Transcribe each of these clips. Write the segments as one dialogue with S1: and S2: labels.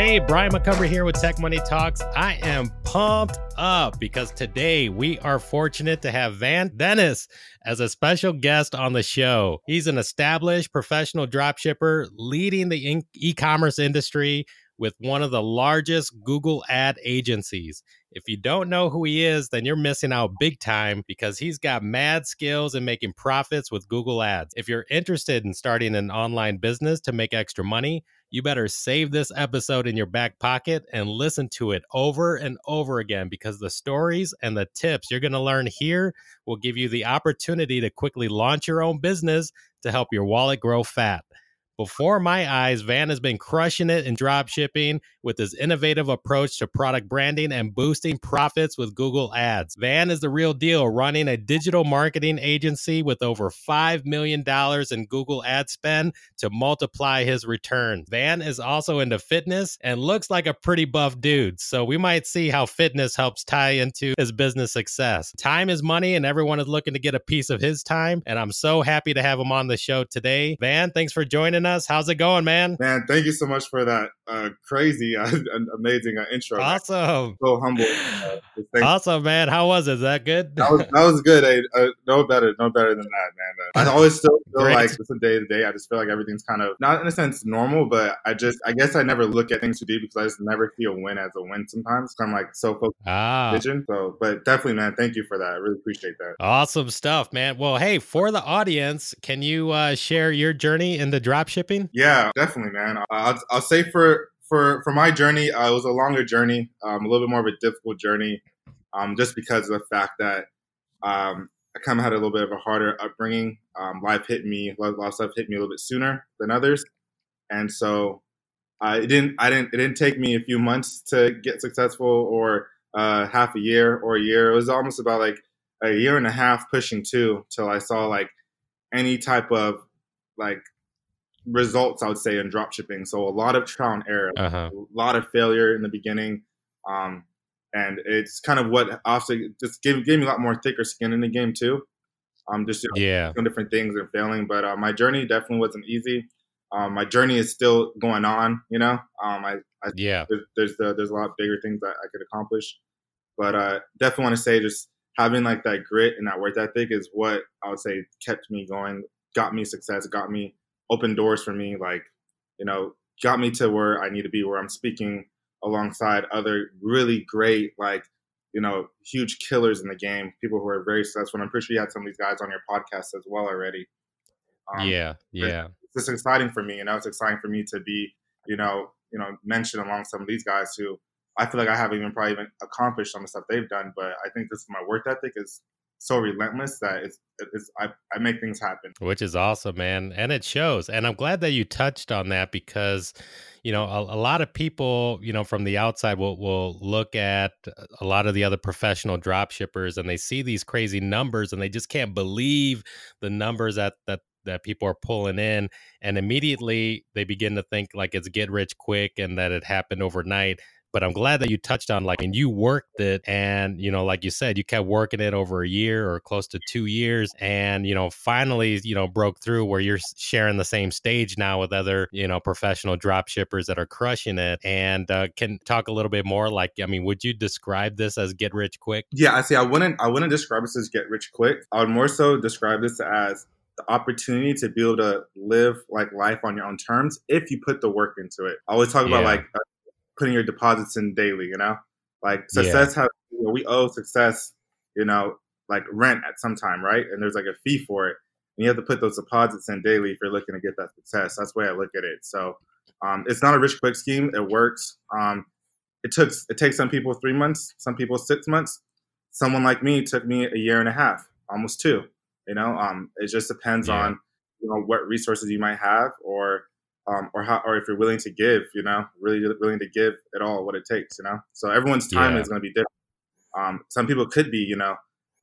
S1: Hey, Brian Montgomery here with Tech Money Talks. I am pumped up because today we are fortunate to have Van Dennis as a special guest on the show. He's an established professional dropshipper leading the e commerce industry with one of the largest Google ad agencies. If you don't know who he is, then you're missing out big time because he's got mad skills in making profits with Google Ads. If you're interested in starting an online business to make extra money, you better save this episode in your back pocket and listen to it over and over again because the stories and the tips you're going to learn here will give you the opportunity to quickly launch your own business to help your wallet grow fat. Before my eyes, Van has been crushing it in drop shipping with his innovative approach to product branding and boosting profits with Google Ads. Van is the real deal, running a digital marketing agency with over $5 million in Google ad spend to multiply his return. Van is also into fitness and looks like a pretty buff dude, so we might see how fitness helps tie into his business success. Time is money, and everyone is looking to get a piece of his time, and I'm so happy to have him on the show today. Van, thanks for joining us us. How's it going, man?
S2: Man, thank you so much for that uh, crazy, uh, amazing uh, intro.
S1: Awesome.
S2: So humble.
S1: Uh, awesome, man. How was it? Is that good?
S2: that, was, that was good. I, uh, no better, no better than that, man. I always still feel Great. like it's a day to day. I just feel like everything's kind of not in a sense normal, but I just, I guess I never look at things too deep because I just never see a win as a win sometimes. I'm like so focused ah. vision. So, but definitely, man, thank you for that. I really appreciate that.
S1: Awesome stuff, man. Well, hey, for the audience, can you uh, share your journey in the dropshipping? Shipping?
S2: Yeah, definitely, man. I'll, I'll say for for for my journey, uh, it was a longer journey, um, a little bit more of a difficult journey, um, just because of the fact that um, I kind of had a little bit of a harder upbringing. Um, life hit me, a lot of stuff hit me a little bit sooner than others, and so uh, it didn't. I didn't. It didn't take me a few months to get successful, or uh, half a year, or a year. It was almost about like a year and a half pushing two till I saw like any type of like results, I would say, in drop shipping. So a lot of trial and error, uh-huh. a lot of failure in the beginning. Um, and it's kind of what also just gave, gave me a lot more thicker skin in the game too. Um, just you know, yeah, doing different things and failing. But uh, my journey definitely wasn't easy. Um, my journey is still going on. You know, um, I, I
S1: yeah,
S2: there's there's, the, there's a lot bigger things that I could accomplish. But uh, definitely want to say just having like that grit and that work ethic is what I would say kept me going, got me success, got me opened doors for me, like, you know, got me to where I need to be, where I'm speaking alongside other really great, like, you know, huge killers in the game, people who are very successful. And I'm pretty sure you had some of these guys on your podcast as well already.
S1: Um, yeah, yeah.
S2: It's, it's exciting for me, you know, it's exciting for me to be, you know, you know, mentioned along some of these guys who I feel like I haven't even probably even accomplished some of the stuff they've done, but I think this is my work ethic is so relentless that it's, it's I, I make things happen.
S1: Which is awesome man and it shows and i'm glad that you touched on that because you know a, a, lot of people you know from the outside will will look at a lot of the other professional drop shippers and they see these crazy numbers and they just can't believe the numbers that that that people are pulling in and immediately they begin to think like it's get rich quick and that it happened overnight but I'm glad that you touched on like and you worked it and you know like you said you kept working it over a year or close to 2 years and you know finally you know broke through where you're sharing the same stage now with other you know professional drop shippers that are crushing it and uh, can talk a little bit more like I mean would you describe this as get rich quick?
S2: Yeah, I see I wouldn't I wouldn't describe this as get rich quick. I would more so describe this as the opportunity to be able to live like life on your own terms if you put the work into it. I always talk yeah. about like putting your deposits in daily, you know? Like success yeah. has you know, we owe success, you know, like rent at some time, right? And there's like a fee for it. And you have to put those deposits in daily if you're looking to get that success. That's the way I look at it. So um, it's not a rich quick scheme. It works. Um, it took it takes some people three months, some people six months. Someone like me took me a year and a half, almost two. You know, um, it just depends yeah. on you know what resources you might have or um, or how, or if you're willing to give, you know, really willing to give it all what it takes, you know. So everyone's time yeah. is going to be different. Um, some people could be, you know,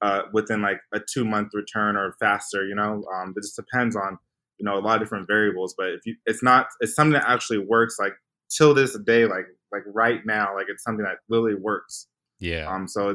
S2: uh, within like a two month return or faster, you know. Um, it just depends on, you know, a lot of different variables. But if you, it's not, it's something that actually works. Like till this day, like like right now, like it's something that really works.
S1: Yeah.
S2: Um. So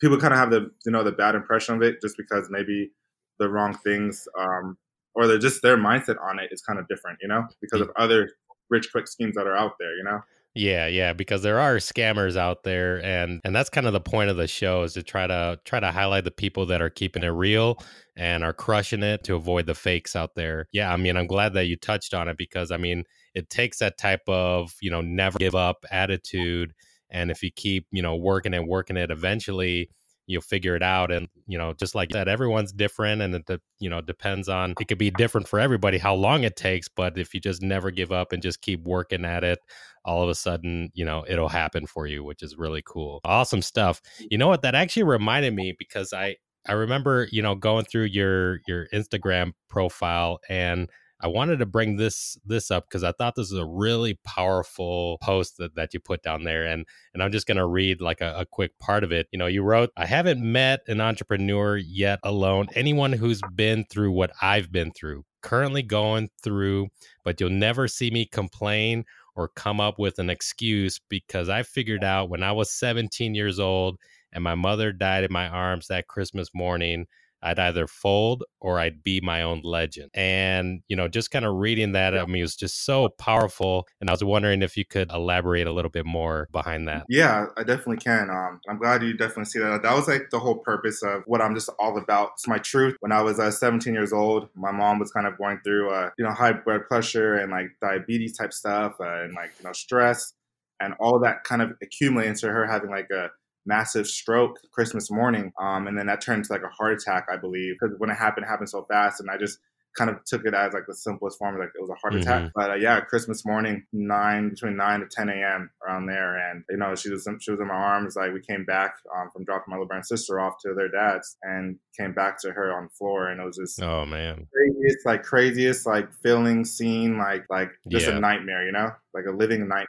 S2: people kind of have the you know the bad impression of it just because maybe the wrong things um or they're just their mindset on it is kind of different, you know, because of other rich quick schemes that are out there, you know.
S1: Yeah, yeah, because there are scammers out there and and that's kind of the point of the show is to try to try to highlight the people that are keeping it real and are crushing it to avoid the fakes out there. Yeah, I mean, I'm glad that you touched on it because I mean, it takes that type of, you know, never give up attitude and if you keep, you know, working and working it eventually you'll figure it out and you know just like that everyone's different and it you know depends on it could be different for everybody how long it takes but if you just never give up and just keep working at it all of a sudden you know it'll happen for you which is really cool. Awesome stuff. You know what? That actually reminded me because i i remember you know going through your your instagram profile and I wanted to bring this this up because I thought this was a really powerful post that, that you put down there. And and I'm just gonna read like a, a quick part of it. You know, you wrote, I haven't met an entrepreneur yet alone, anyone who's been through what I've been through, currently going through, but you'll never see me complain or come up with an excuse because I figured out when I was 17 years old and my mother died in my arms that Christmas morning I'd either fold or I'd be my own legend. And, you know, just kind of reading that, I mean, it was just so powerful. And I was wondering if you could elaborate a little bit more behind that.
S2: Yeah, I definitely can. Um, I'm glad you definitely see that. That was like the whole purpose of what I'm just all about. It's my truth. When I was uh, 17 years old, my mom was kind of going through, uh, you know, high blood pressure and like diabetes type stuff uh, and like, you know, stress. And all that kind of accumulated into her having like a massive stroke Christmas morning. Um, and then that turned into like a heart attack, I believe, because when it happened, it happened so fast. And I just kind of took it as like the simplest form, like it was a heart mm-hmm. attack. But uh, yeah, Christmas morning, nine between nine to ten a.m. around there, and you know she was she was in my arms. Like we came back um, from dropping my little brother and sister off to their dads, and came back to her on the floor, and it was just
S1: oh man,
S2: craziest like craziest like feeling scene, like like just yeah. a nightmare, you know, like a living nightmare.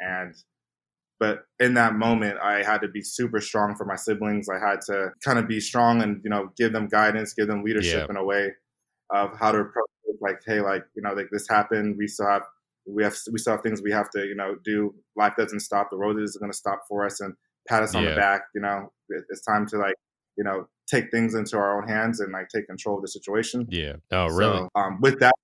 S2: And but in that moment, I had to be super strong for my siblings. I had to kind of be strong and, you know, give them guidance, give them leadership yeah. in a way of how to approach it. Like, hey, like, you know, like this happened. We still have, we have, we still have things we have to, you know, do. Life doesn't stop. The road isn't going to stop for us and pat us on yeah. the back. You know, it's time to like, you know, take things into our own hands and like take control of the situation.
S1: Yeah. Oh, really?
S2: So, um, with that,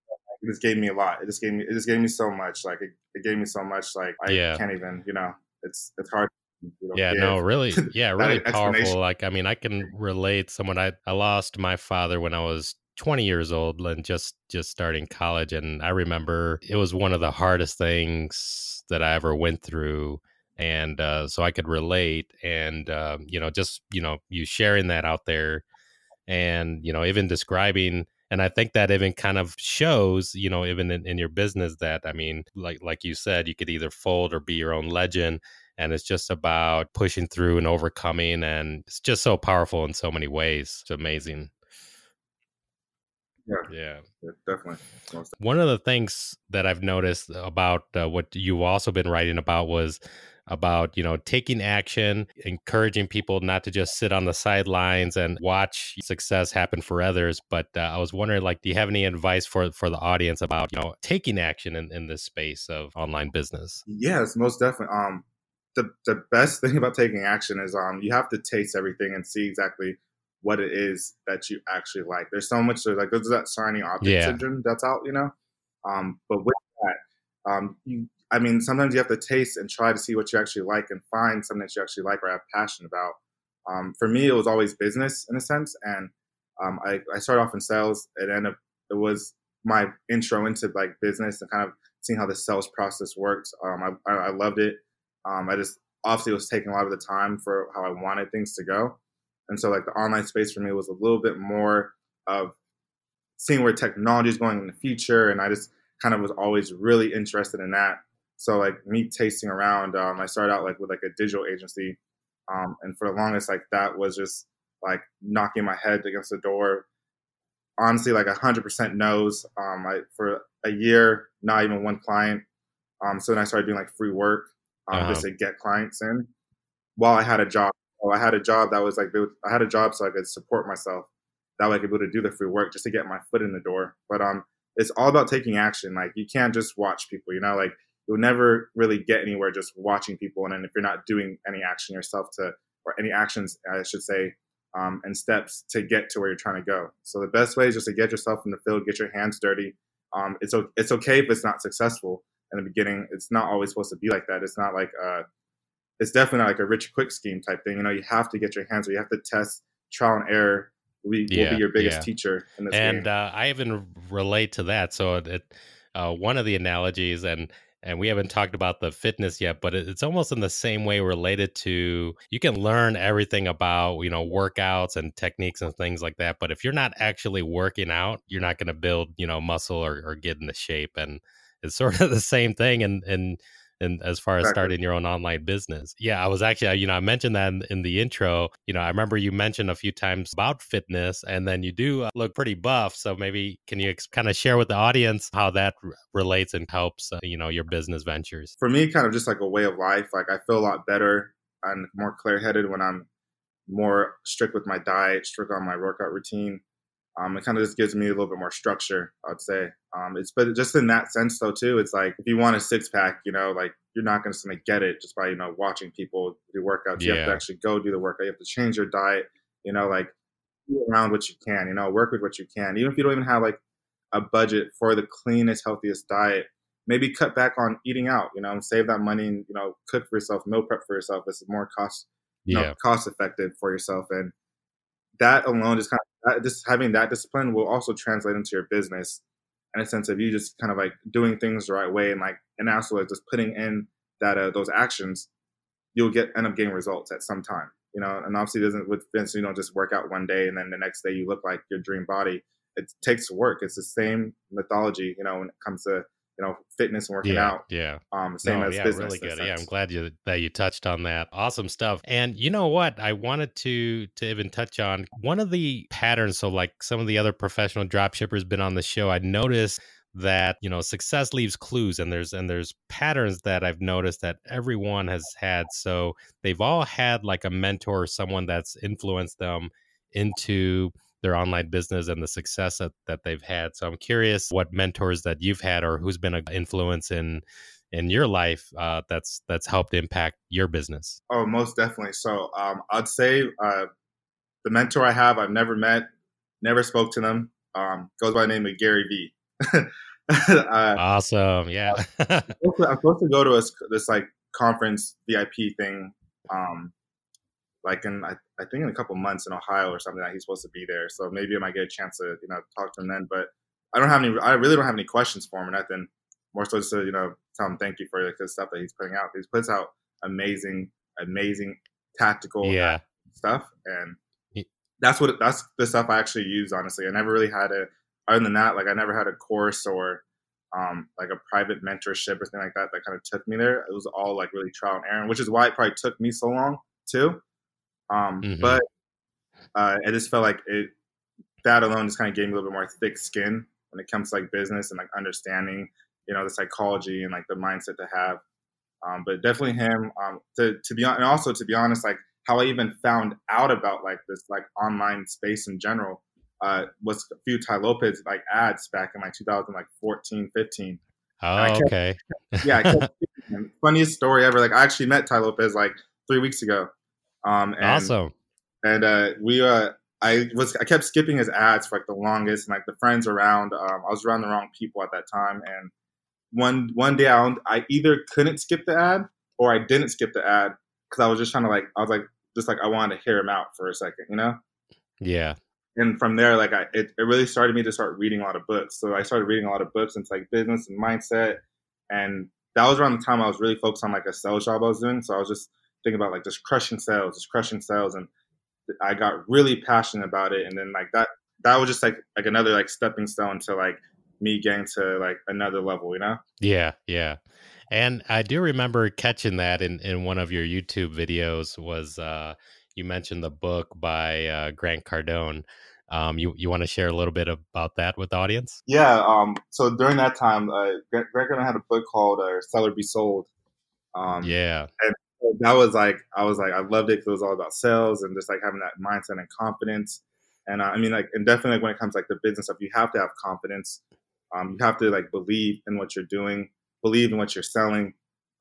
S2: it just gave me a lot. It just gave me, it just gave me so much. Like it, it gave me so much. Like I yeah. can't even, you know, it's it's hard
S1: you know, yeah no really yeah really powerful like i mean i can relate someone i i lost my father when i was 20 years old and just just starting college and i remember it was one of the hardest things that i ever went through and uh, so i could relate and uh, you know just you know you sharing that out there and you know even describing and i think that even kind of shows you know even in, in your business that i mean like like you said you could either fold or be your own legend and it's just about pushing through and overcoming and it's just so powerful in so many ways. It's amazing.
S2: Yeah, yeah, definitely.
S1: One of the things that I've noticed about uh, what you've also been writing about was about you know taking action encouraging people not to just sit on the sidelines and watch success happen for others but uh, i was wondering like do you have any advice for for the audience about you know taking action in, in this space of online business?
S2: Yes most definitely um the, the best thing about taking action is um you have to taste everything and see exactly what it is that you actually like. There's so much there's like there's that shiny object yeah. syndrome that's out you know? Um but with that um you I mean, sometimes you have to taste and try to see what you actually like and find something that you actually like or have passion about. Um, for me, it was always business in a sense, and um, I, I, started off in sales. It ended up it was my intro into like business and kind of seeing how the sales process works. Um, I, I, loved it. Um, I just obviously was taking a lot of the time for how I wanted things to go, and so like the online space for me was a little bit more of seeing where technology is going in the future, and I just kind of was always really interested in that. So like me tasting around, um, I started out like with like a digital agency, um, and for the longest like that was just like knocking my head against the door. Honestly, like hundred percent no's. Um, I for a year, not even one client. Um, so then I started doing like free work um, uh-huh. just to get clients in. While I had a job, well, I had a job that was like I had a job so I could support myself. That way I could be able to do the free work just to get my foot in the door. But um, it's all about taking action. Like you can't just watch people. You know, like you'll never really get anywhere just watching people. And then if you're not doing any action yourself to, or any actions, I should say, um, and steps to get to where you're trying to go. So the best way is just to get yourself in the field, get your hands dirty. Um, it's it's okay if it's not successful. in the beginning. It's not always supposed to be like that. It's not like uh, it's definitely not like a rich quick scheme type thing. You know, you have to get your hands. You have to test trial and error. We yeah, will be your biggest yeah. teacher in this
S1: and uh, I even relate to that. So it, uh, one of the analogies, and and we haven't talked about the fitness yet, but it's almost in the same way related to you can learn everything about you know workouts and techniques and things like that. But if you're not actually working out, you're not going to build you know muscle or, or get into shape. And it's sort of the same thing. And and and as far as exactly. starting your own online business. Yeah, I was actually, you know, I mentioned that in, in, the intro. You know, I remember you mentioned a few times about fitness, and then you do uh, look pretty buff. So maybe can you ex- kind of share with the audience how that r- relates and helps, uh, you know, your business ventures?
S2: For me, kind of just like a way of life. Like I feel a lot better and more clear headed when I'm more strict with my diet, strict on my workout routine. Um, it kind of just gives me a little bit more structure, I'd say. Um, it's but just in that sense though too, it's like if you want a six pack, you know, like you're not going to get it just by you know watching people do workouts. You have to actually go do the workout. You have to change your diet. You know, like around what you can. You know, work with what you can. Even if you don't even have like a budget for the cleanest, healthiest diet, maybe cut back on eating out. You know, and save that money and you know cook for yourself, meal prep for yourself. It's more cost, yeah. know, cost effective for yourself and that alone just kind of just having that discipline will also translate into your business in a sense of you just kind of like doing things the right way and like and also like just putting in that uh, those actions you'll get end up getting results at some time you know? And obviously doesn't with Vince you don't just work out one day and then the next day you look like your dream body. It takes work. It's the same mythology you know when it comes to you know fitness and working
S1: yeah,
S2: out.
S1: Yeah,
S2: um, same no, as
S1: yeah,
S2: business.
S1: Really good. Yeah, I'm glad you that you touched on that. Awesome stuff. And you know what? I wanted to to even touch on one of the patterns. So like some of the other professional drop shippers been on the show. I noticed that you know success leaves clues and there's and there's patterns that i've noticed that everyone has had so they've all had like a mentor or someone that's influenced them into their online business and the success that, that they've had. So I'm curious what mentors that you've had or who's been an influence in in your life uh, that's that's helped impact your business.
S2: Oh, most definitely. So um, I'd say uh, the mentor I have, I've never met, never spoke to them. Um, goes by the name of Gary Vee.
S1: uh, awesome. Yeah.
S2: I'm, supposed to, I'm, supposed to, go to a, this like conference VIP thing um, like in I, I think in a couple months in Ohio or something that he's supposed to be there. So maybe I might get a chance to you know talk to him then. But I don't have any. I really don't have any questions for him or nothing. More so just to you know tell him thank you for the good stuff that he's putting out. He puts out amazing, amazing tactical
S1: yeah.
S2: stuff, and that's what that's the stuff I actually use. Honestly, I never really had a. Other than that, like I never had a course or um, like a private mentorship or something like that that kind of took me there. It was all like really trial and error, which is why it probably took me so long too um, mm-hmm. But uh, I just felt like it that alone just kind of gave me a little bit more thick skin when it comes to like business and like understanding, you know, the psychology and like the mindset to have. Um, but definitely him. Um, to to be and also to be honest, like how I even found out about like this like online space in general uh, was a few Tai Lopez like ads back in like 2014, 15.
S1: Oh, kept, okay.
S2: yeah, funniest story ever. Like I actually met Tai Lopez like three weeks ago.
S1: Um, and, awesome.
S2: And uh, we, uh, I was, I kept skipping his ads for like the longest, and like the friends around, um, I was around the wrong people at that time. And one one day, I, I either couldn't skip the ad or I didn't skip the ad because I was just trying to like, I was like, just like I wanted to hear him out for a second, you know?
S1: Yeah.
S2: And from there, like I, it, it really started me to start reading a lot of books. So I started reading a lot of books into like business and mindset, and that was around the time I was really focused on like a sales job I was doing. So I was just thinking about like just crushing sales, just crushing sales, and I got really passionate about it. And then like that, that was just like like another like stepping stone to like me getting to like another level, you know?
S1: Yeah, yeah. And I do remember catching that in in one of your YouTube videos was uh you mentioned the book by uh, Grant Cardone. Um, you you want to share a little bit about that with the audience?
S2: Yeah. Um. So during that time, uh, Grant Cardone had a book called uh, "Sell or Be Sold."
S1: Um, yeah.
S2: And that was like I was like I loved it because it was all about sales and just like having that mindset and confidence. And uh, I mean, like, and definitely like, when it comes to, like the business stuff, you have to have confidence. Um, you have to like believe in what you're doing, believe in what you're selling,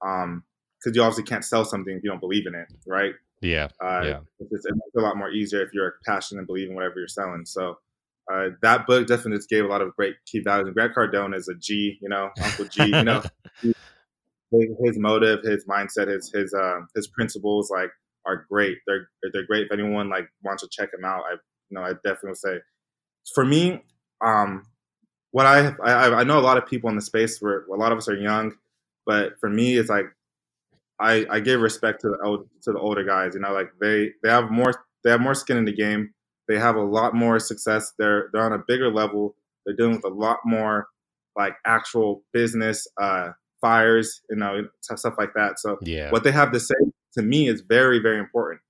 S2: um, because you obviously can't sell something if you don't believe in it, right?
S1: Yeah, uh, yeah.
S2: It's, it's, a lot more easier if you're passionate and believe in whatever you're selling. So uh, that book definitely just gave a lot of great key values. And Grant Cardone is a G, you know, Uncle G, you know, his motive, his mindset, his his uh, his principles like are great. They're they're great. If anyone like wants to check him out, I you know I definitely would say. For me, um, what I, I I know a lot of people in the space where a lot of us are young, but for me, it's like I I give respect to the old, to the older guys. You know, like they they have more they have more skin in the game. They have a lot more success. They're they're on a bigger level. They're dealing with a lot more like actual business uh, fires, you know, stuff like that. So
S1: yeah.
S2: what they have to say to me is very very important.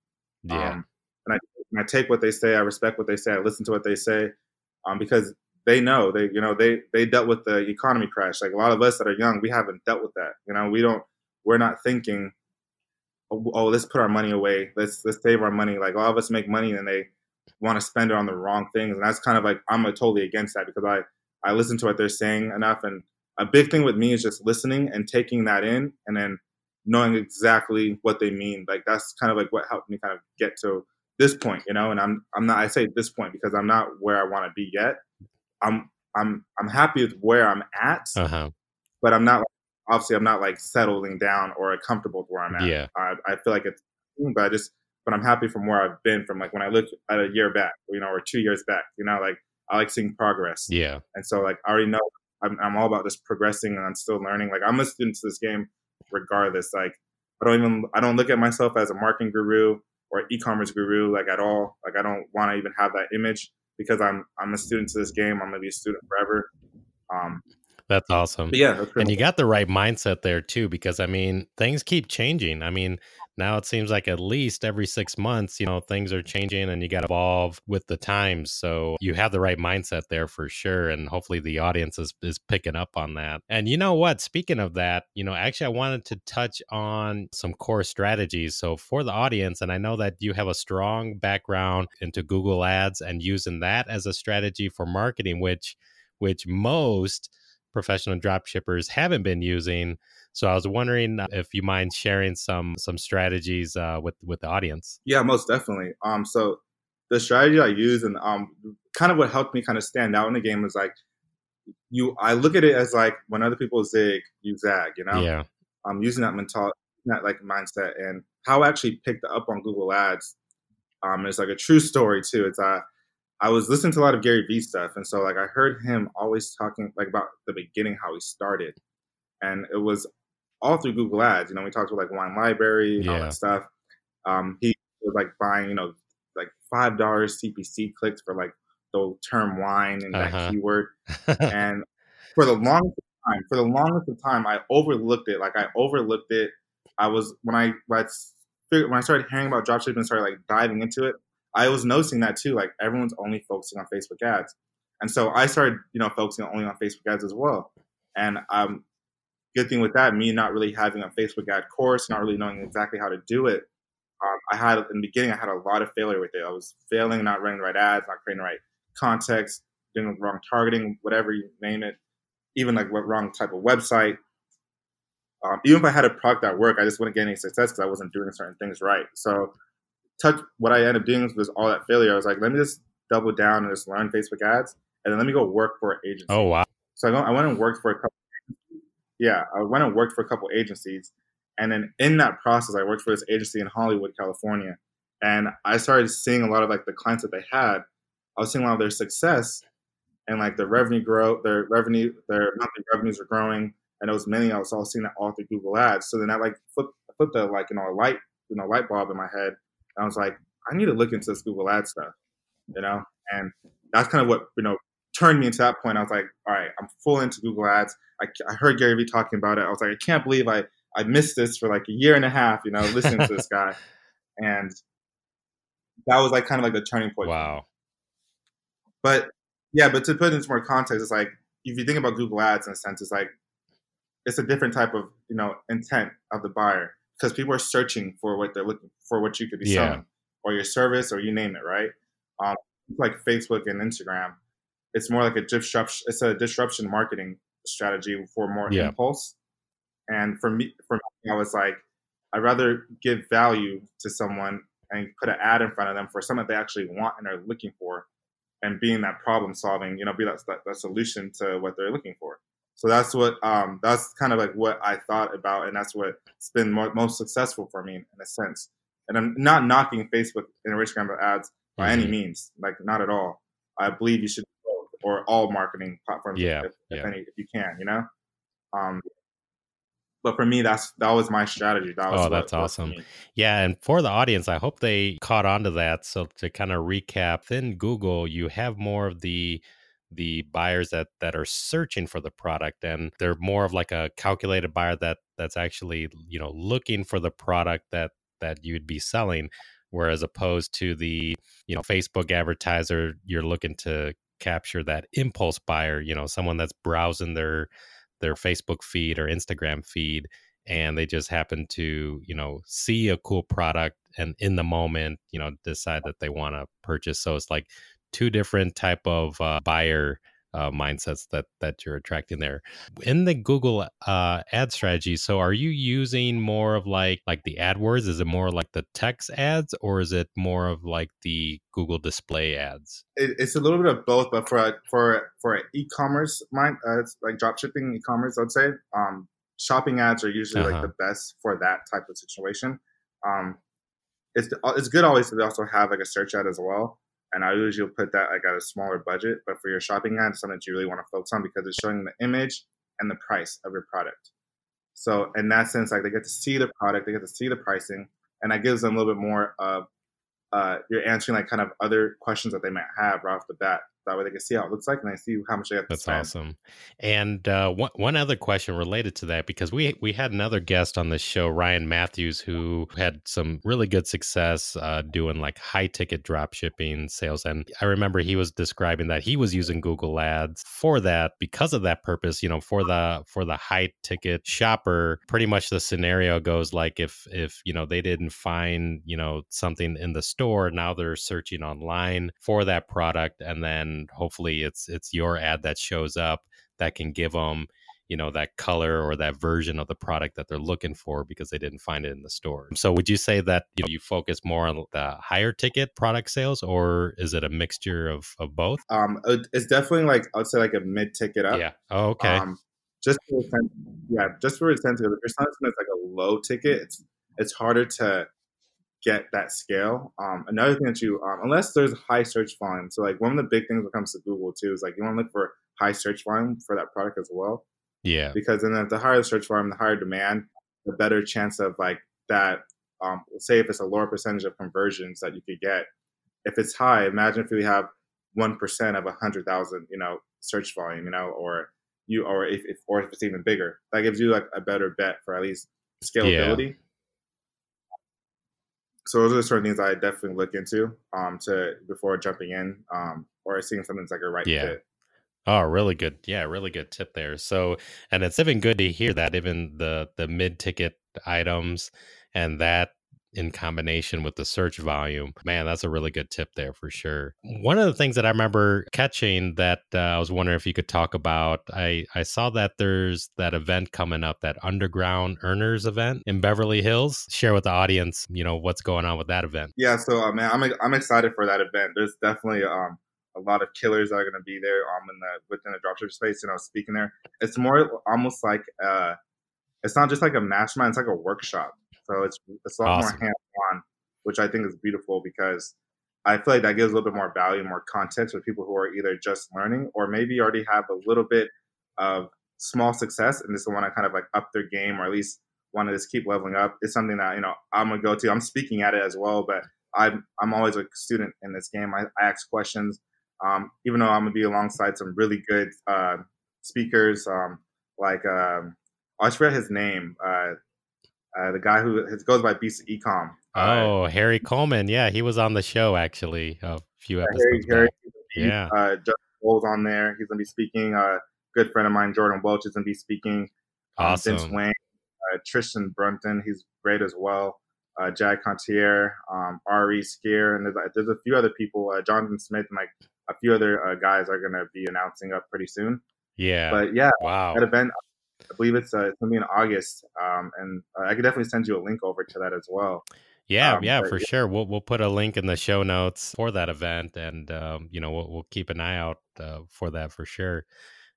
S1: Yeah.
S2: Um, and I, and I take what they say. I respect what they say. I listen to what they say, um, because they know they you know they they dealt with the economy crash. Like a lot of us that are young, we haven't dealt with that. You know, we don't we're not thinking, oh, oh, let's put our money away. Let's let's save our money. Like a lot of us make money and they want to spend it on the wrong things, and that's kind of like I'm totally against that because I I listen to what they're saying enough, and a big thing with me is just listening and taking that in, and then knowing exactly what they mean. Like that's kind of like what helped me kind of get to this point, you know. And I'm I'm not I say this point because I'm not where I want to be yet. I'm I'm I'm happy with where I'm at,
S1: uh-huh.
S2: but I'm not obviously I'm not like settling down or comfortable with where I'm at.
S1: Yeah.
S2: I, I feel like it's, but I just, but I'm happy from where I've been from like when I look at a year back, you know, or two years back, you know, like I like seeing progress.
S1: Yeah.
S2: And so like I already know I'm, I'm all about just progressing and I'm still learning. Like I'm a student to this game regardless. Like I don't even, I don't look at myself as a marketing guru or e-commerce guru, like at all. Like I don't want to even have that image because I'm, I'm a student to this game. I'm going to be a student forever. Um,
S1: that's awesome.
S2: Yeah,
S1: and you got the right mindset there too, because I mean, things keep changing. I mean, now it seems like at least every six months, you know, things are changing and you got to evolve with the times. So you have the right mindset there for sure. And hopefully the audience is, is picking up on that. And you know what? Speaking of that, you know, actually, I wanted to touch on some core strategies. So for the audience, and I know that you have a strong background into Google Ads and using that as a strategy for marketing, which which most professional drop shippers haven't been using. So I was wondering uh, if you mind sharing some some strategies uh, with with the audience.
S2: Yeah, most definitely. Um, so the strategy I use and um, kind of what helped me kind of stand out in the game is like you. I look at it as like when other people zig, you zag. You know.
S1: Yeah.
S2: I'm using that mental, that like mindset, and how I actually picked up on Google Ads. Um, it's like a true story too. It's uh, I was listening to a lot of Gary Vee stuff, and so like I heard him always talking like about the beginning, how he started, and it was all through Google Ads. You know, we talked about like Wine Library, yeah. all that stuff. Um, he was like buying, you know, like five dollars CPC clicks for like the term wine and uh-huh. that keyword, and for the longest time, for the longest of time, I overlooked it. Like I overlooked it. I was when I when I, when I started hearing about dropshipping and started like diving into it, I was noticing that too. Like everyone's only focusing on Facebook ads, and so I started, you know, focusing only on Facebook ads as well. And um, good thing with that, me not really having a Facebook ad course, not really knowing exactly how to do it. Um, I had in the beginning, I had a lot of failure with it. I was failing, not running the right ads, not creating the right context, doing the wrong targeting, whatever you name it, even like what wrong type of website. Um, even if I had a product that worked, I just wouldn't get any success because I wasn't doing certain things right. So touch what I ended up doing was all that failure. I was like, let me just double down and just learn Facebook ads, and then let me go work for an agency.
S1: Oh wow!
S2: So I, go, I went and worked for a couple. Yeah, I went and worked for a couple agencies, and then in that process, I worked for this agency in Hollywood, California, and I started seeing a lot of like the clients that they had. I was seeing a lot of their success, and like their revenue grow, their revenue, their monthly revenues are growing, and it was many, I was all seeing that all through Google Ads. So then I like flipped, flipped the like you know light you know light bulb in my head I was like, I need to look into this Google Ad stuff, you know? And that's kind of what, you know, turned me into that point. I was like, all right, I'm full into Google Ads. I, I heard Gary Vee talking about it. I was like, I can't believe I, I missed this for like a year and a half, you know, listening to this guy. And that was like kind of like the turning point.
S1: Wow.
S2: But yeah, but to put it into more context, it's like, if you think about Google Ads in a sense, it's like, it's a different type of, you know, intent of the buyer because people are searching for what they're looking for, what you could be yeah. selling, or your service, or you name it, right? Um, like Facebook and Instagram, it's more like a disruption. It's a disruption marketing strategy for more yeah. impulse. And for me, for me, I was like, I'd rather give value to someone and put an ad in front of them for something they actually want and are looking for, and being that problem solving, you know, be that, that, that solution to what they're looking for. So that's what um, that's kind of like what I thought about, and that's what's been more, most successful for me in a sense. And I'm not knocking Facebook and Instagram ads by mm-hmm. any means, like not at all. I believe you should or all marketing platforms,
S1: yeah,
S2: if,
S1: yeah.
S2: if any, if you can, you know. Um, but for me, that's that was my strategy. That was
S1: oh, that's awesome. Yeah, and for the audience, I hope they caught on to that. So to kind of recap, in Google, you have more of the the buyers that that are searching for the product and they're more of like a calculated buyer that that's actually you know looking for the product that that you'd be selling whereas opposed to the you know facebook advertiser you're looking to capture that impulse buyer you know someone that's browsing their their facebook feed or instagram feed and they just happen to you know see a cool product and in the moment you know decide that they want to purchase. So it's like two different type of uh, buyer uh, mindsets that that you're attracting there. In the google uh, ad strategy so are you using more of like like the adwords? Is it more like the text ads or is it more of like the google display ads?
S2: It, it's a little bit of both but for a, for for e-commerce mind uh, it's like drop shipping e-commerce i'd say um, shopping ads are usually uh-huh. like the best for that type of situation. Um, it's it's good always to also have like a search ad as well and I usually put that like at a smaller budget. But for your shopping ad, something you really want to focus on because it's showing the image and the price of your product. So in that sense, like they get to see the product, they get to see the pricing, and that gives them a little bit more of uh, you're answering like kind of other questions that they might have right off the bat that way they can see how it looks like and they see how much they have
S1: That's
S2: spend.
S1: awesome. And uh, one one other question related to that because we we had another guest on the show, Ryan Matthews, who had some really good success uh, doing like high ticket drop shipping sales, and I remember he was describing that he was using Google Ads for that because of that purpose. You know, for the for the high ticket shopper, pretty much the scenario goes like if if you know they didn't find you know something in the store, now they're searching online for that product, and then hopefully it's it's your ad that shows up that can give them you know that color or that version of the product that they're looking for because they didn't find it in the store. So would you say that you know you focus more on the higher ticket product sales or is it a mixture of, of both?
S2: Um it's definitely like i'd say like a mid ticket up.
S1: Yeah. Oh, okay. Um,
S2: just for yeah just for sense if you're selling something that's like a low ticket it's it's harder to get that scale. Um, another thing that you, um, unless there's high search volume, so like one of the big things when it comes to Google too is like you want to look for high search volume for that product as well.
S1: Yeah.
S2: Because then if the higher the search volume, the higher demand, the better chance of like that. Um, say if it's a lower percentage of conversions that you could get. If it's high, imagine if we have one percent of a hundred thousand, you know, search volume, you know, or you, or if, if, or if it's even bigger, that gives you like a better bet for at least scalability. Yeah so those are the sort of things I definitely look into um, to before jumping in um, or seeing something that's like a right
S1: yeah.
S2: fit.
S1: Oh, really good. Yeah, really good tip there. So, and it's even good to hear that even the the mid ticket items and that in combination with the search volume. Man, that's a really good tip there for sure. One of the things that I remember catching that uh, I was wondering if you could talk about, I, I saw that there's that event coming up, that Underground Earners event in Beverly Hills. Share with the audience, you know, what's going on with that event.
S2: Yeah, so uh, man, I'm, I'm excited for that event. There's definitely um, a lot of killers that are going to be there um, in the, within the dropship space, you know, speaking there. It's more almost like, uh, it's not just like a mastermind, it's like a workshop so it's it's a lot awesome. more hands on, which I think is beautiful because I feel like that gives a little bit more value, more context for people who are either just learning or maybe already have a little bit of small success and just want to kind of like up their game or at least want to just keep leveling up. It's something that you know I'm gonna go to. I'm speaking at it as well, but I'm I'm always a student in this game. I, I ask questions, um, even though I'm gonna be alongside some really good uh, speakers, um, like um, I forget his name. Uh, uh, the guy who goes by Beast Ecom.
S1: Uh, oh, uh, Harry Coleman. Yeah, he was on the show actually a few episodes
S2: Harry, Harry, yeah, uh, Justin Bowles on there. He's gonna be speaking. A uh, good friend of mine, Jordan Welch, is gonna be speaking.
S1: Um, awesome.
S2: Vince Wayne, uh, Tristan Brunton, he's great as well. Uh, Jack Contier, um, Ari Skier, and there's, there's a few other people. Uh, Jonathan Smith and like a few other uh, guys are gonna be announcing up pretty soon.
S1: Yeah.
S2: But yeah,
S1: wow.
S2: That event, I believe it's, uh, it's gonna be in August, um, and uh, I could definitely send you a link over to that as well.
S1: Yeah, um, yeah, for yeah. sure. We'll we'll put a link in the show notes for that event, and um, you know we'll we'll keep an eye out uh, for that for sure.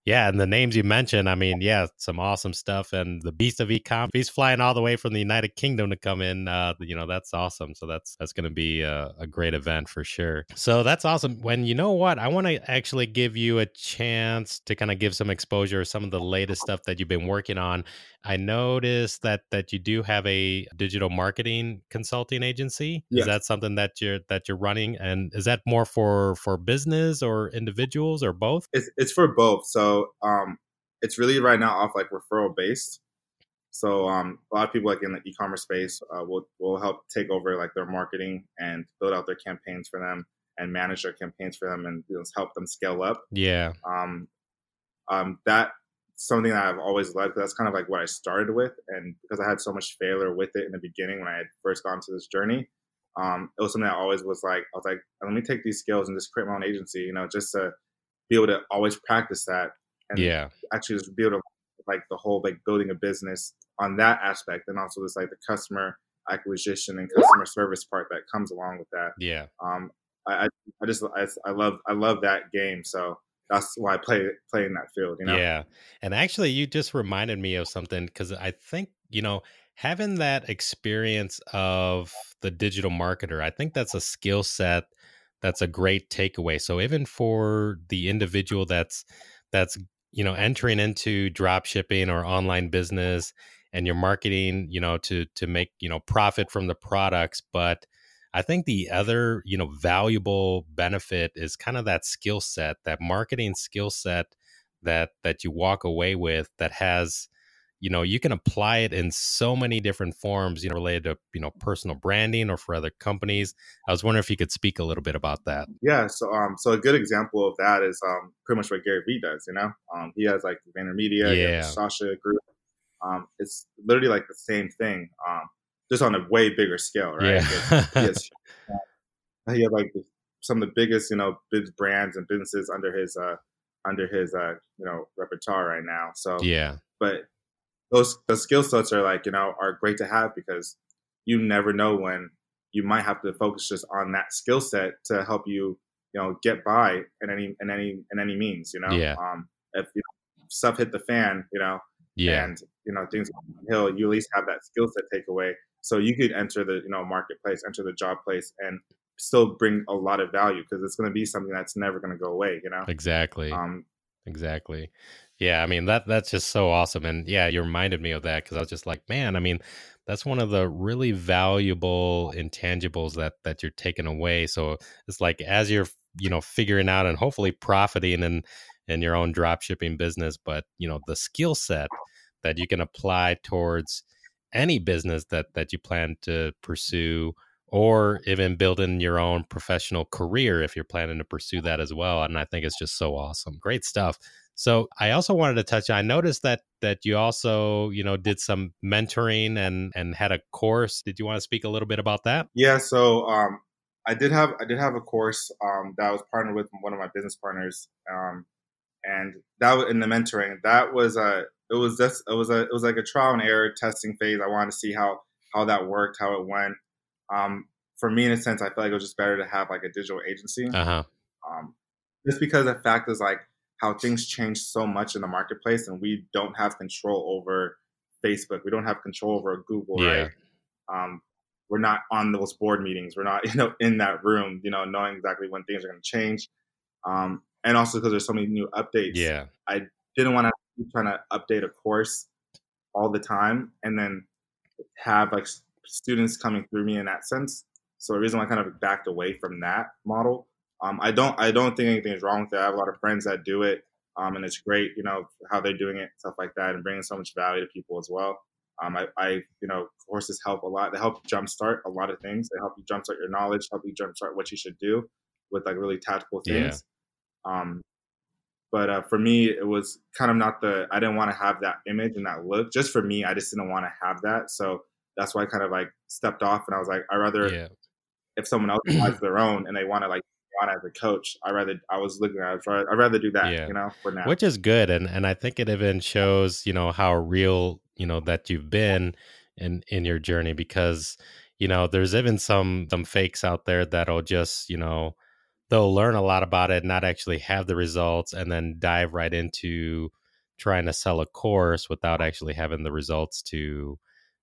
S1: Yeah, and the names you mentioned, I mean, yeah, some awesome stuff. And the Beast of Ecom, he's flying all the way from the United Kingdom to come in. Uh, you know, that's awesome. So that's that's going to be a, a, great event for sure. So that's awesome. When you know what, I want to actually give you a chance to kind of give some exposure some of the latest stuff that you've been working on. I noticed that that you do have a digital marketing consulting agency. Is that something that you're that you're running, and is that more for for business or individuals or both?
S2: It's it's for both. So um, it's really right now off like referral based. So um, a lot of people like in the e-commerce space uh, will will help take over like their marketing and build out their campaigns for them and manage their campaigns for them and you know, help them scale up.
S1: Yeah.
S2: Um, um, that something that I've always loved. That's kind of like what I started with, and because I had so much failure with it in the beginning when I had first gone to this journey, um, it was something I always was like, I was like, let me take these skills and just create my own agency, you know, just to be able to always practice that
S1: and yeah,
S2: actually just be able to like the whole like building a business on that aspect, and also just like the customer acquisition and customer service part that comes along with that.
S1: Yeah.
S2: Um, I, I just I, I love I love that game so that's why I play play in that field. You know.
S1: Yeah, and actually, you just reminded me of something because I think you know having that experience of the digital marketer. I think that's a skill set that's a great takeaway. So even for the individual that's that's you know entering into drop shipping or online business and you're marketing you know to to make you know profit from the products but I think the other, you know, valuable benefit is kind of that skill set, that marketing skill set that that you walk away with that has you know you can apply it in so many different forms you know related to you know personal branding or for other companies. I was wondering if you could speak a little bit about that.
S2: Yeah so um so a good example of that is um pretty much what gary vee does you know? Um he has like VaynerMedia, yeah. Sasha group. Um it's literally like the same thing. Um just on a way bigger scale, right? Yeah. he, has, he has like some of the biggest, you know, big brands and businesses under his uh under his uh you know repertoire right now. So
S1: yeah,
S2: but those the skill sets are like you know are great to have because you never know when you might have to focus just on that skill set to help you you know get by in any in any in any means. You know,
S1: yeah.
S2: Um, if you know, stuff hit the fan, you know,
S1: yeah,
S2: and you know things hill, you at least have that skill set takeaway so you could enter the you know marketplace, enter the job place, and still bring a lot of value because it's going to be something that's never going to go away. You know
S1: exactly. Um, exactly. Yeah, I mean that that's just so awesome, and yeah, you reminded me of that because I was just like, man, I mean, that's one of the really valuable intangibles that that you're taking away. So it's like as you're you know figuring out and hopefully profiting in in your own drop shipping business, but you know the skill set that you can apply towards any business that that you plan to pursue or even building your own professional career if you're planning to pursue that as well and i think it's just so awesome. Great stuff. So i also wanted to touch i noticed that that you also you know did some mentoring and and had a course. Did you want to speak a little bit about that?
S2: Yeah so um i did have i did have a course um that I was partnered with one of my business partners um and that was in the mentoring that was a it was just it was a it was like a trial and error testing phase. I wanted to see how how that worked, how it went. Um, for me, in a sense, I feel like it was just better to have like a digital agency.
S1: Uh-huh.
S2: Um, just because the fact is like how things change so much in the marketplace, and we don't have control over Facebook. We don't have control over Google, yeah. right? Um, we're not on those board meetings. We're not, you know, in that room, you know, knowing exactly when things are going to change. Um, and also because there's so many new updates.
S1: Yeah,
S2: I didn't want to trying to update a course all the time and then have like students coming through me in that sense. So the reason why I kind of backed away from that model. Um, I don't I don't think anything is wrong with it. I have a lot of friends that do it, um, and it's great, you know, how they're doing it, stuff like that, and bringing so much value to people as well. Um, I, I, you know, courses help a lot. They help jumpstart a lot of things. They help you jumpstart your knowledge, help you jumpstart what you should do with like really tactical things. Yeah. Um, but uh, for me, it was kind of not the. I didn't want to have that image and that look. Just for me, I just didn't want to have that. So that's why I kind of like stepped off, and I was like, I rather yeah. if someone else has their own and they want to like on as a coach, I rather I was looking at. I'd rather do that. Yeah. You know, for now,
S1: which is good, and and I think it even shows you know how real you know that you've been in in your journey because you know there's even some some fakes out there that'll just you know they'll learn a lot about it, not actually have the results, and then dive right into trying to sell a course without actually having the results to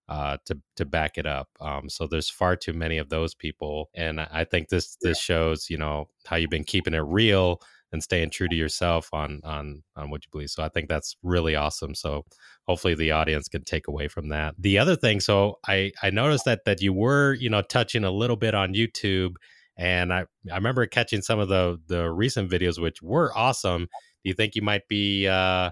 S1: uh, to to back it up. Um, so there's far too many of those people, and I think this this shows you know how you've been keeping it real and staying true to yourself on on on what you believe. So I think that's really awesome. So hopefully the audience can take away from that. The other thing, so I I noticed that that you were you know touching a little bit on YouTube, and I I remember catching some of the the recent videos which were awesome. Do you think you might be uh,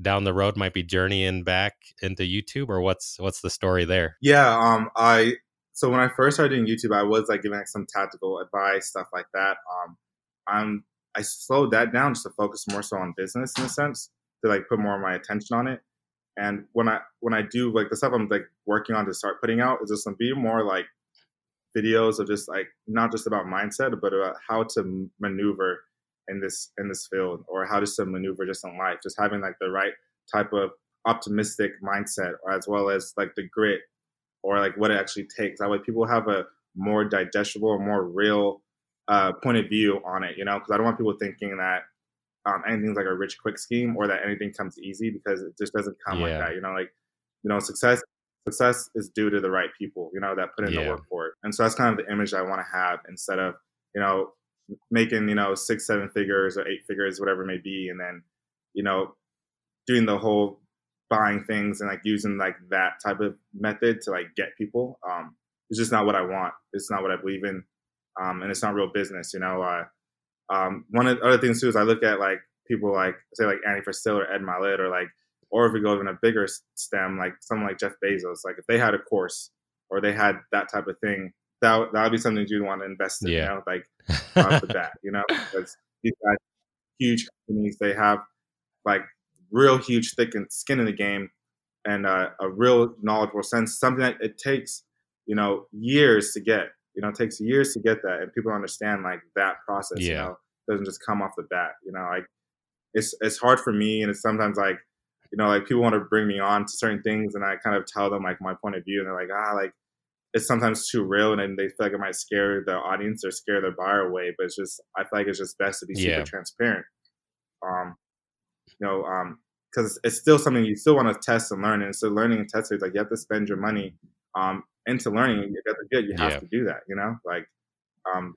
S1: down the road might be journeying back into YouTube, or what's what's the story there?
S2: Yeah, um, I so when I first started doing YouTube, I was like giving like some tactical advice, stuff like that. Um, I'm I slowed that down just to focus more so on business in a sense to like put more of my attention on it. And when I when I do like the stuff I'm like working on to start putting out is just to be more like videos of just like not just about mindset, but about how to maneuver in this in this field or how just to maneuver just in life. Just having like the right type of optimistic mindset, as well as like the grit or like what it actually takes. That way, people have a more digestible or more real uh, point of view on it, you know, because I don't want people thinking that um, anything's like a rich quick scheme or that anything comes easy because it just doesn't come yeah. like that, you know, like, you know, success success is due to the right people, you know, that put in yeah. the work for it. And so that's kind of the image I want to have instead of, you know, making, you know, six, seven figures or eight figures, whatever it may be, and then, you know, doing the whole buying things and like using like that type of method to like get people. Um, it's just not what I want. It's not what I believe in um, and it's not real business. You know, uh, um, one of the other things too is I look at like people like say like Andy Frisella or Ed Mylett or like, or if we go even a bigger stem, like someone like Jeff Bezos, like if they had a course or they had that type of thing, that that would be something you'd want to invest in. Yeah. You know, like off the bat, you know, because these guys, huge companies, they have like real huge thick and skin in the game and uh, a real knowledgeable sense, something that it takes, you know, years to get you know, it takes years to get that, and people understand like that process. Yeah. You know, doesn't just come off the bat. You know, like it's it's hard for me, and it's sometimes like you know, like people want to bring me on to certain things, and I kind of tell them like my point of view, and they're like, ah, like it's sometimes too real, and then they feel like it might scare the audience or scare their buyer away. But it's just I feel like it's just best to be super yeah. transparent. Um, you know, um, because it's still something you still want to test and learn, and so learning and testing is like you have to spend your money um, into learning you got the good you have yeah. to do that you know like um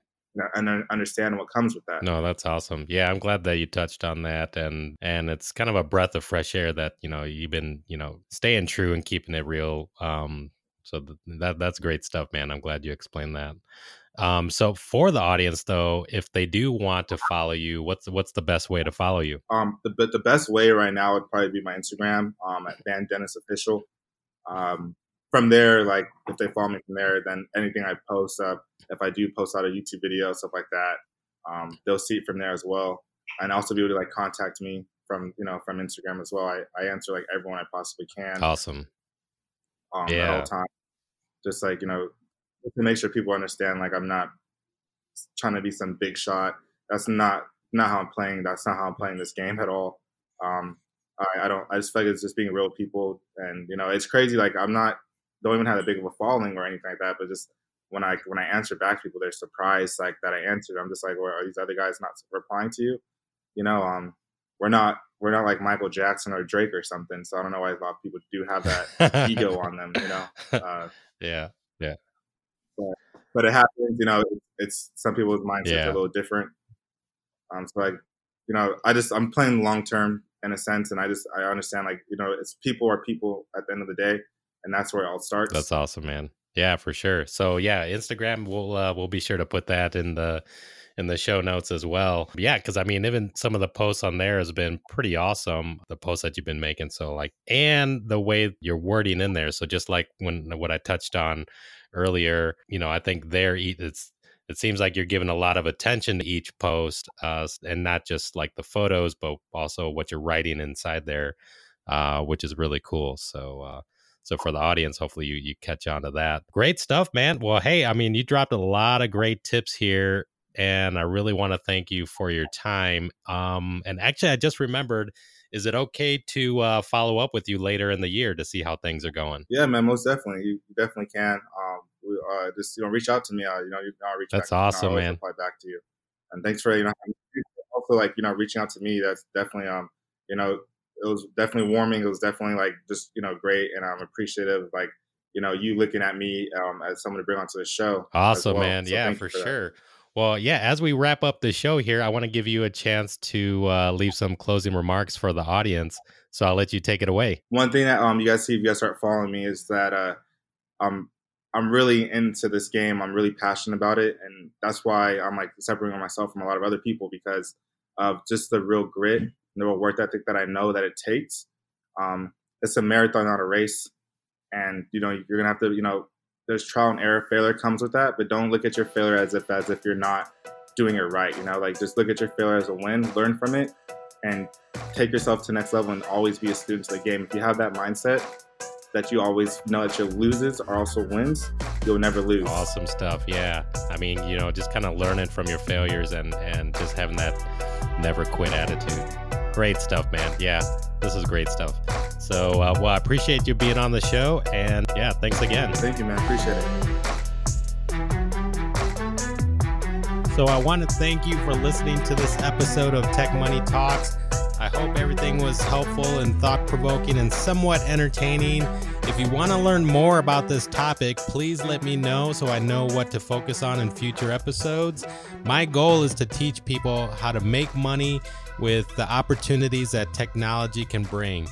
S2: and understand what comes with that.
S1: No that's awesome. Yeah i'm glad that you touched on that and and it's kind of a breath of fresh air that you know you've been you know staying true and keeping it real um so th- that that's great stuff man. I'm glad you explained that. Um, so for the audience though, if they do want to follow you, what's what's the best way to follow you?
S2: Um, the the best way right now would probably be my Instagram, um, at Van Dennis Official. Um, from there, like if they follow me from there, then anything I post up, if I do post out a YouTube video, stuff like that, um, they'll see it from there as well. And also be able to like contact me from you know from Instagram as well. I, I answer like everyone I possibly can.
S1: Awesome.
S2: Um, yeah. All time, just like you know, to make sure people understand, like I'm not trying to be some big shot. That's not not how I'm playing. That's not how I'm playing this game at all. Um, I, I don't. I just feel like it's just being real people, and you know, it's crazy. Like I'm not don't even have a big of a following or anything like that. But just when I when I answer back people, they're surprised like that I answered. I'm just like, well, are these other guys not replying to you? You know, um, we're not we're not like Michael Jackson or Drake or something. So I don't know why a lot of people do have that ego on them. You know.
S1: Uh, yeah. Yeah.
S2: But, but, it happens. You know, it's, it's some people's mindsets yeah. are a little different. Um, so like, you know, I just I'm playing long term in a sense, and I just I understand like you know, it's people are people at the end of the day and that's where it all starts.
S1: That's awesome, man. Yeah, for sure. So yeah, Instagram we'll uh, we'll be sure to put that in the in the show notes as well. Yeah, because I mean, even some of the posts on there has been pretty awesome. The posts that you've been making, so like, and the way you're wording in there. So just like when what I touched on earlier, you know, I think there it's it seems like you're giving a lot of attention to each post, uh, and not just like the photos, but also what you're writing inside there, uh, which is really cool. So. Uh, so for the audience, hopefully you you catch on to that. Great stuff, man. Well, hey, I mean, you dropped a lot of great tips here, and I really want to thank you for your time. Um, and actually, I just remembered. Is it okay to uh, follow up with you later in the year to see how things are going?
S2: Yeah, man, most definitely. You definitely can. Um, we, uh, just you know, reach out to me. Uh, you know, you can reach.
S1: That's awesome, man.
S2: Reply back to you and thanks for you know also like you know reaching out to me. That's definitely um you know it was definitely warming. It was definitely like just you know great, and I'm appreciative like you know you looking at me um as someone to bring onto the show.
S1: Awesome, well. man. So yeah, for, for sure. Well, yeah, as we wrap up the show here, I want to give you a chance to uh, leave some closing remarks for the audience. So I'll let you take it away.
S2: One thing that um you guys see if you guys start following me is that uh I'm I'm really into this game. I'm really passionate about it, and that's why I'm like separating myself from a lot of other people because of just the real grit the work ethic that I know that it takes. Um, it's a marathon, not a race, and you know you're gonna have to you know there's trial and error. Failure comes with that, but don't look at your failure as if as if you're not doing it right. You know, like just look at your failure as a win, learn from it, and take yourself to the next level and always be a student of the game. If you have that mindset that you always know that your loses are also wins, you'll never lose.
S1: Awesome stuff. Yeah. I mean, you know, just kind of learning from your failures and and just having that never quit attitude. Great stuff, man. Yeah. This is great stuff. So, uh, well, I appreciate you being on the show and yeah, thanks again.
S2: Thank you, man. Appreciate it.
S1: So I want to thank you for listening to this episode of Tech Money Talks. I hope everything was helpful and thought provoking and somewhat entertaining. If you want to learn more about this topic, please let me know so I know what to focus on in future episodes. My goal is to teach people how to make money with the opportunities that technology can bring.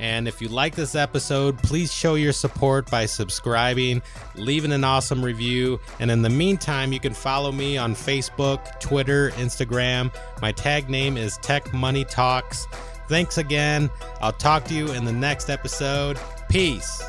S1: And if you like this episode, please show your support by subscribing, leaving an awesome review. And in the meantime, you can follow me on Facebook, Twitter, Instagram. My tag name is Tech Money Talks. Thanks again. I'll talk to you in the next episode. Peace.